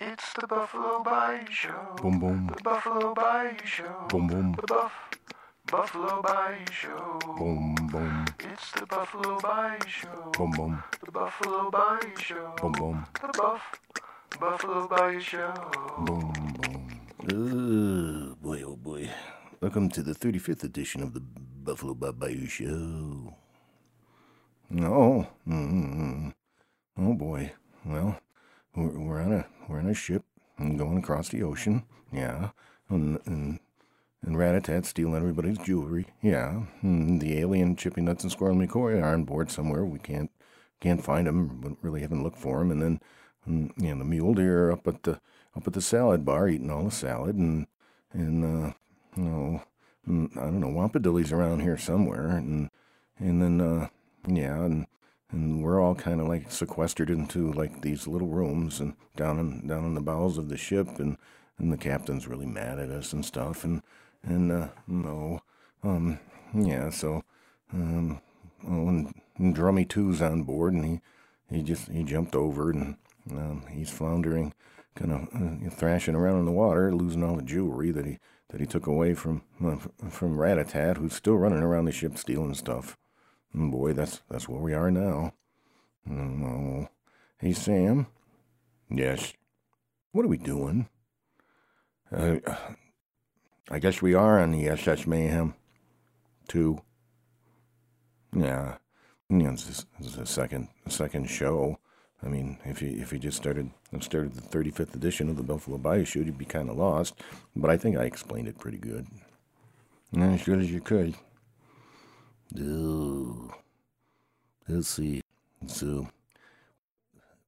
It's the Buffalo Bayou Show. Boom, boom. The Buffalo Bayou Show. Boom, boom. The Buff Buffalo Bayou Show. Boom, boom, It's the Buffalo Bayou Show. boom, boom, The Buffalo Bayou Show. boom, boom, The Buff Buffalo Bayou Show. boom, boom. Oh, boy, oh boy. Welcome to the 35th edition of the Buffalo Bob Bayou Show. Oh, mm oh boy. Well, we're, we're on a we're on a ship and going across the ocean. Yeah, and and, and Ratatat stealing everybody's jewelry. Yeah, and the alien Chippy Nuts and Squirrel McCoy are on board somewhere. We can't can't find them. We really haven't looked for them. And then, and, you know, the mule deer up at the up at the salad bar eating all the salad and and uh, you know, I don't know, Wampadilly's around here somewhere. And and then uh, yeah, and and we're all kind of like sequestered into like these little rooms and down in down in the bowels of the ship and and the captain's really mad at us and stuff and and uh no um yeah so um oh, and, and drummy two's on board and he he just he jumped over and um he's floundering kind of uh, thrashing around in the water losing all the jewelry that he that he took away from uh, from Ratatat who's still running around the ship stealing stuff and boy, that's that's where we are now. Oh, hey Sam. Yes. What are we doing? Uh, I guess we are on the SS Mayhem. Two. Yeah. Yeah, it's, just, it's a second second show. I mean, if you if you just started started the 35th edition of the Buffalo Bayou Show, you'd be kind of lost. But I think I explained it pretty good. As good as you could. Oh, let's see. So,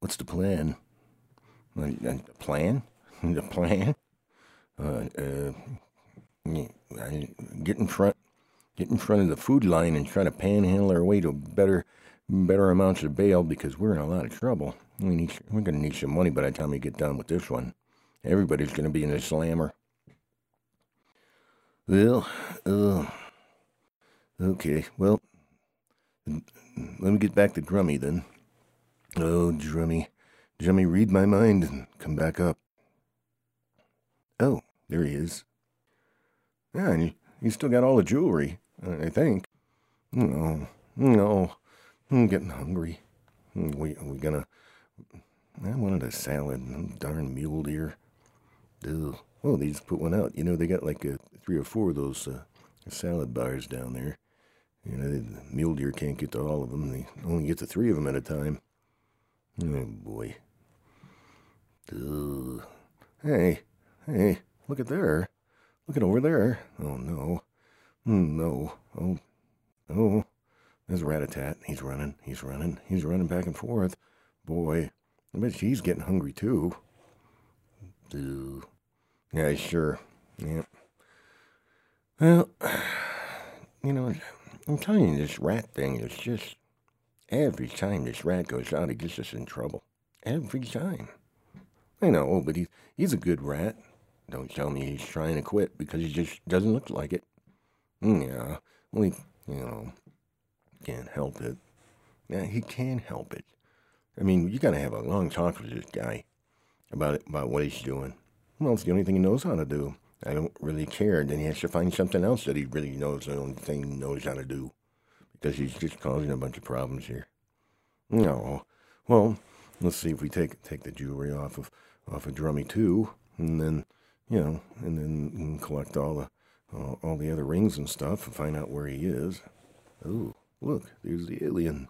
what's the plan? Uh, The plan? The plan? Uh, uh, get in front, get in front of the food line and try to panhandle our way to better, better amounts of bail because we're in a lot of trouble. We need, we're going to need some money by the time we get done with this one. Everybody's going to be in a slammer. Well, uh, Okay, well, let me get back to Drummy then. Oh, Drummy. Drummy, read my mind and come back up. Oh, there he is. Yeah, and he, he's still got all the jewelry, I think. No, no, I'm getting hungry. We, we gonna. I wanted a salad. Darn mule deer. Ugh. Oh, they just put one out. You know, they got like uh three or four of those uh, salad bars down there. You know, the mule deer can't get to all of them. They only get to three of them at a time. Oh, boy. Ugh. Hey, hey, look at there. Look at over there. Oh, no. Mm, No. Oh, oh. There's Ratatat. He's running. He's running. He's running back and forth. Boy, I bet he's getting hungry, too. Ugh. Yeah, sure. Yeah. Well, you know, I'm telling you, this rat thing is just every time this rat goes out, he gets us in trouble. Every time. I know, but he, he's a good rat. Don't tell me he's trying to quit because he just doesn't look like it. Mm, Yeah, well, he, you know, can't help it. Yeah, he can help it. I mean, you got to have a long talk with this guy about it, about what he's doing. Well, it's the only thing he knows how to do. I don't really care. Then he has to find something else that he really knows the only thing he knows how to do. Because he's just causing a bunch of problems here. No. Well, let's see if we take take the jewelry off of off of Drummy too, and then you know, and then collect all the all, all the other rings and stuff and find out where he is. Oh, look, there's the alien.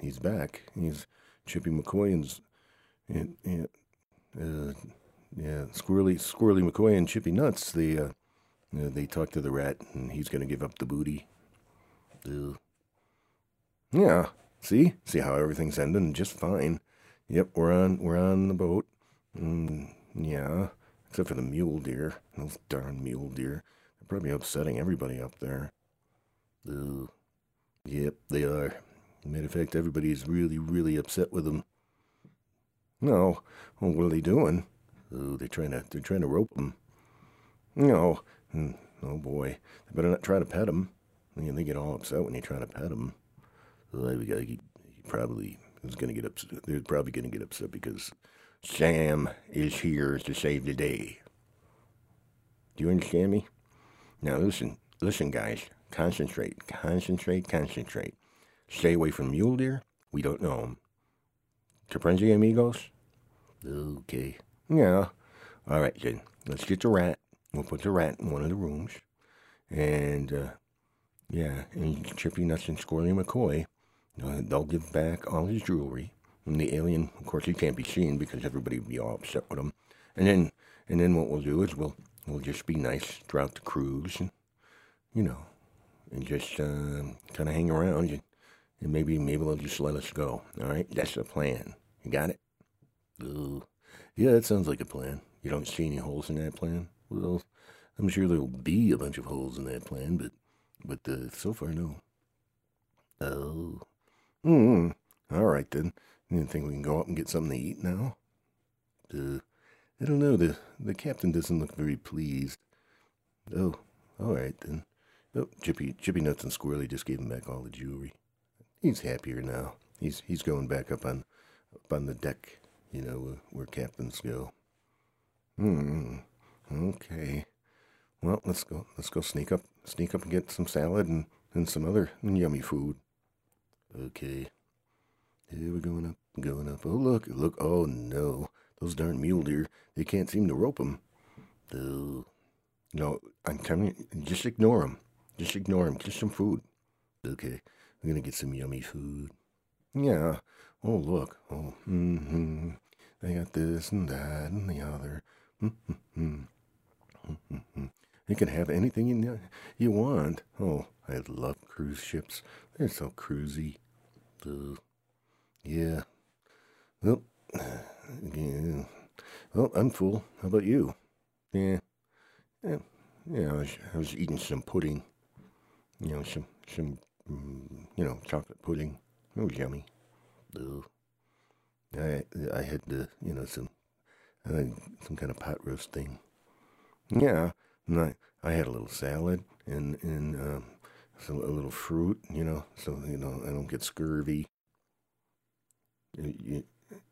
He's back. He's Chippy McCoy and, and, and uh, yeah, Squirrely, Squirrely McCoy and Chippy Nuts. They, uh, they talk to the rat, and he's gonna give up the booty. Ugh. Yeah. See, see how everything's ending just fine. Yep, we're on, we're on the boat. Mm, yeah, except for the mule deer. Those darn mule deer. They're probably upsetting everybody up there. Ugh. Yep, they are. Matter of fact, everybody's really, really upset with them. No, well, what are they doing? Oh, they're trying to they're trying to rope him. No, Mm, oh boy, they better not try to pet him. You know, they get all upset when you try to pet him. So they, he, he probably is going to get upset. They're probably going to get upset because Sam is here to save the day. Do you understand me? Now listen, listen, guys. Concentrate, concentrate, concentrate. Stay away from mule deer. We don't know them. Caprenzi amigos? Okay. Yeah. All right, then. Let's get the rat. We'll put the rat in one of the rooms. And, uh, yeah, and Chippy Nuts and Squirrely McCoy, uh, they'll give back all his jewelry. And the alien, of course, he can't be seen because everybody would be all upset with him. And then, and then what we'll do is we'll, we'll just be nice throughout the cruise and, you know, and just uh, kind of hang around and, and maybe maybe they'll just let us go. All right, that's the plan. You got it? Ooh. Yeah, that sounds like a plan. You don't see any holes in that plan? Well, I'm sure there'll be a bunch of holes in that plan, but but uh, so far no. Oh. Hmm. All right then. You think we can go up and get something to eat now? Uh, I don't know. The the captain doesn't look very pleased. Oh, all right then. Oh, Chippy, Chippy Nuts and Squirrely just gave him back all the jewelry. He's happier now. He's he's going back up on up on the deck, you know, where, captains go. Hmm. Okay. Well, let's go. Let's go sneak up, sneak up and get some salad and and some other yummy food. Okay. Here we're going up, going up. Oh look, look. Oh no, those darn mule deer. They can't seem to rope them. No, I'm telling you, just ignore them. Just ignore him. Just some food. Okay. we're to get some yummy food. Yeah. Oh, look. Oh, mm-hmm. I got this and that and the other. You can have anything you, you want. Oh, I love cruise ships. They're so cruisy. Ugh. Yeah. Well, yeah. Well, I'm full. How about you? Yeah. Yeah. Yeah, I was, I was eating some pudding you know, some some mm, you know chocolate pudding. It was yummy. Ugh. I I had the you know some I some kind of pot roast thing. Yeah, and I I had a little salad and and um, some a little fruit. You know, so you know I don't get scurvy.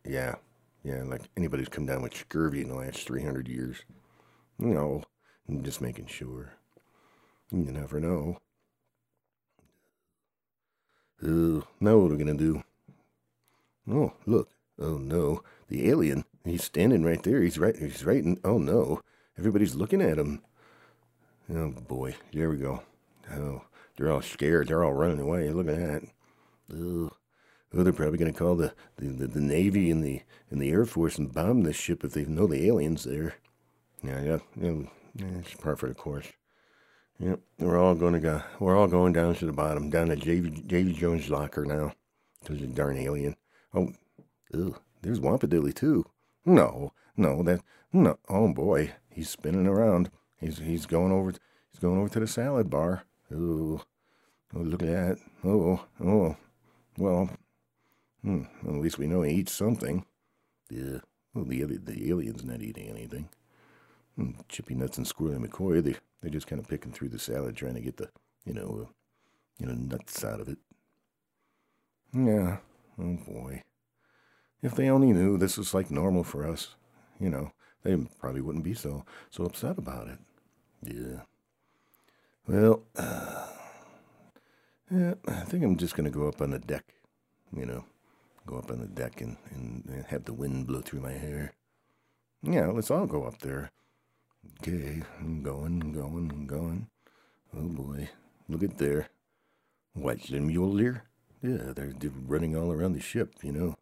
Yeah, yeah, like anybody's come down with scurvy in the last three hundred years. You know, I'm just making sure. You never know. Oh, now what are we gonna do? Oh, look. Oh no. The alien. He's standing right there. He's right he's right in oh no. Everybody's looking at him. Oh boy. There we go. Oh. They're all scared. They're all running away. Look at that. Oh. Oh, they're probably gonna call the, the, the, the Navy and the and the Air Force and bomb this ship if they know the aliens there. Yeah, yeah, yeah, it's par for the course. Yep, we're all going to go. We're all going down to the bottom, down to Davy, Jones' locker now. There's a darn alien. Oh, ew, there's Wampadilly too. No, no, that no. Oh boy, he's spinning around. He's he's going over. He's going over to the salad bar. Ooh, oh look at that. Oh, oh, well, hmm, at least we know he eats something. Yeah. Well, the the alien's not eating anything. Hmm, Chippy Nuts and Squirrely McCoy, they they're just kind of picking through the salad, trying to get the, you know, uh, you know, nuts out of it. Yeah. Oh boy. If they only knew this was like normal for us, you know, they probably wouldn't be so so upset about it. Yeah. Well, uh, yeah, I think I'm just gonna go up on the deck. You know, go up on the deck and, and have the wind blow through my hair. Yeah, let's all go up there. Okay, I'm going, going, going. Oh boy, look at there. What's the mule deer? Yeah, they're, they're running all around the ship, you know.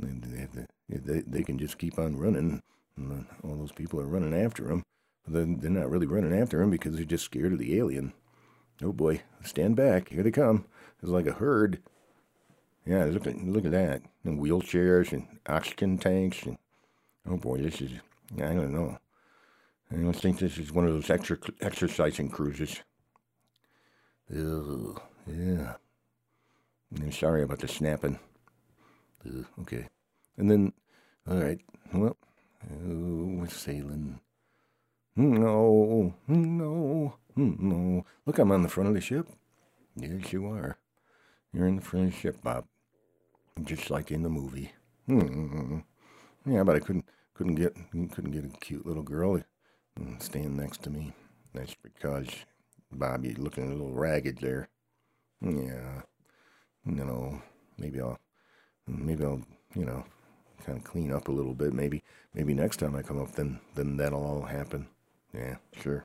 They, they, they, can just keep on running. And all those people are running after. But then they're not really running after them because they're just scared of the alien. Oh boy, stand back. Here they come. It's like a herd. Yeah, look at look at that. And wheelchairs and oxygen tanks and oh boy, this is I don't know. I don't think this is one of those extra exercising cruises. Ugh, yeah. I'm sorry about the snapping. Ugh, okay. And then, all right. Well, oh, we're sailing. Hmm, no, hmm, no, hmm, no. Look, I'm on the front of the ship. Yes, you are. You're in the front of the ship, Bob. Just like in the movie. Hmm. Yeah, but I couldn't couldn't get couldn't get a cute little girl stand next to me. That's because Bobby looking a little ragged there. Yeah, you know, maybe I'll maybe I'll you know kind of clean up a little bit. Maybe maybe next time I come up, then then that'll all happen. Yeah, sure.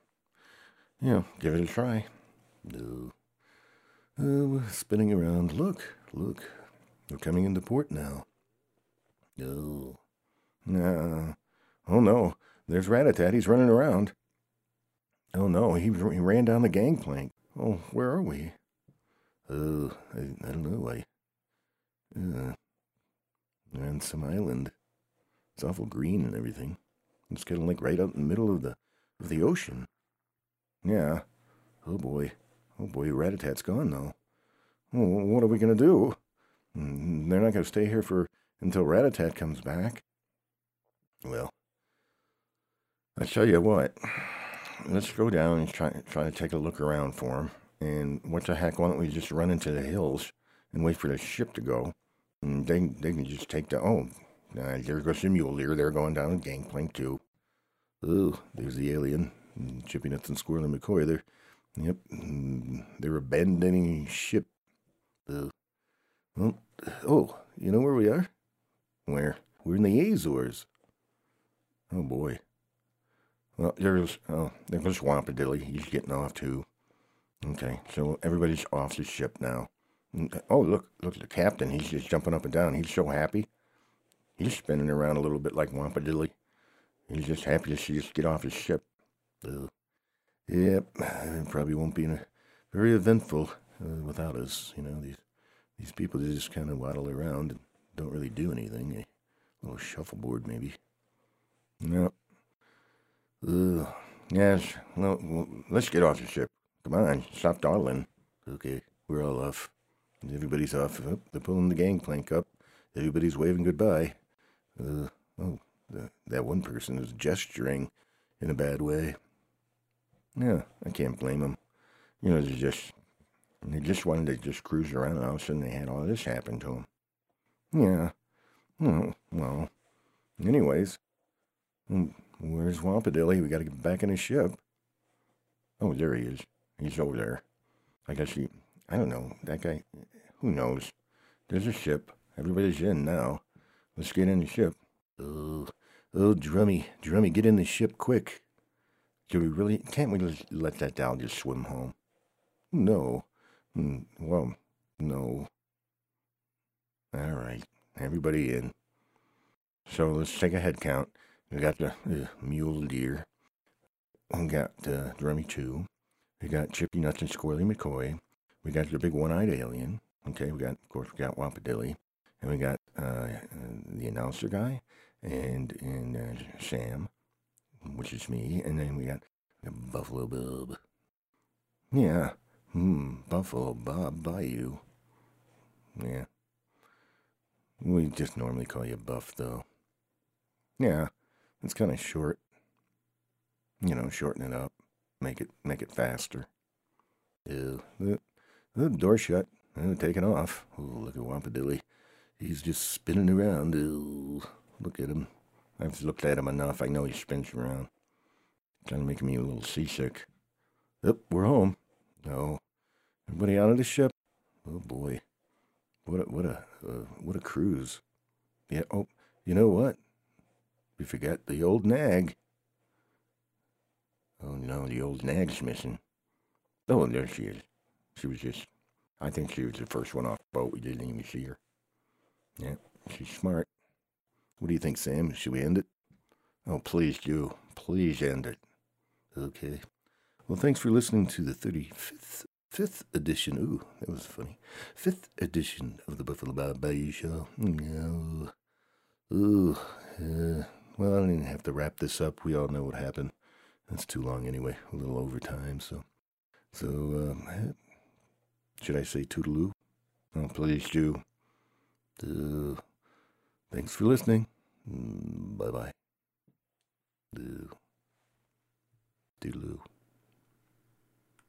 Yeah, give it a try. No. Spinning around. Look, look. We're coming into port now. No. Nah. Oh no. There's Ratatat. He's running around. Oh no. He, he ran down the gangplank. Oh, where are we? Oh, I, I don't know. I. Uh, on some island. It's awful green and everything. It's kind of like right out in the middle of the of the ocean. Yeah. Oh boy. Oh boy, Ratatat's gone though. Oh, what are we gonna do? Mm, they're not gonna stay here for until Ratatat comes back. Well, I tell you what. Let's go down and try try to take a look around for him. And what the heck? Why don't we just run into the hills and wait for the ship to go? And they they can just take the oh, uh, there goes the mule deer. They're going down the gangplank too. Oh, there's the alien. Chippy Nuts and Squirrel and McCoy. They're, yep, they're abandoning ship. Uh, well, oh, you know where we are? Where? We're in the Azores. Oh boy. Well, there's oh, there's Wampadilly. He's getting off too. Okay, so everybody's off the ship now. Oh, look, look at the captain. He's just jumping up and down. He's so happy. He's spinning around a little bit like Wampadilly. He's just happy to see us get off his ship. Uh, yep, probably won't be very eventful uh, without us. You know, these these people just kind of waddle around and don't really do anything. A little shuffleboard, maybe. No. Uh, yes. No. Well, let's get off the ship. Come on, stop dawdling. Okay, we're all off. Everybody's off. Oh, they're pulling the gangplank up. Everybody's waving goodbye. Uh, oh, the, that one person is gesturing in a bad way. Yeah, I can't blame them. You know, they just they just wanted to just cruise around, and all of a sudden they had all this happen to them. Yeah. Well. Anyways, hmm, where's Wampadilly? We got to get back in his ship. Oh, there he is. He's over there. I guess he. I don't know. That guy. Who knows? There's a ship. Everybody's in now. Let's get in the ship. Oh, oh, Drummy, Drummy, get in the ship quick. Do we really? Can't we let that doll just swim home? No. Mm, well, no. All right, everybody in. So let's take a head count. We got the uh, mule deer. We got uh, Drummy two. We got Chippy Nuts and Squirrely McCoy. We got the big one-eyed alien. Okay, we got, of course, we got Wampadilly. And we got uh, the announcer guy and, and uh, Sam, which is me. And then we got Buffalo Bob. Yeah. Hmm, Buffalo Bob Bayou. Yeah. We just normally call you Buff, though. Yeah, it's kind of short. You know, shorten it up, make it make it faster. Ew, the door shut. Oh, taking off. Oh, look at Wampadilly. He's just spinning around. Ew, look at him. I've looked at him enough. I know he spins around. Kind of making me a little seasick. Yep, we're home. No, everybody out of the ship. Oh boy, what a what a uh, what a cruise. Yeah. Oh, you know what? We forgot the old nag. Oh no, the old nag's missing. Oh, there she is. She was just I think she was the first one off the boat. We didn't even see her. Yeah, she's smart. What do you think, Sam? Should we end it? Oh, please do. Please end it. Okay. Well, thanks for listening to the 35th fifth edition. Ooh, that was funny. Fifth edition of the Buffalo Bob Bayou Show. No. Ooh. Uh, well, I didn't even have to wrap this up. We all know what happened. That's too long anyway. A little overtime. So, so um, should I say toodaloo? Oh, please do. Uh, thanks for listening. Bye bye. Toodaloo.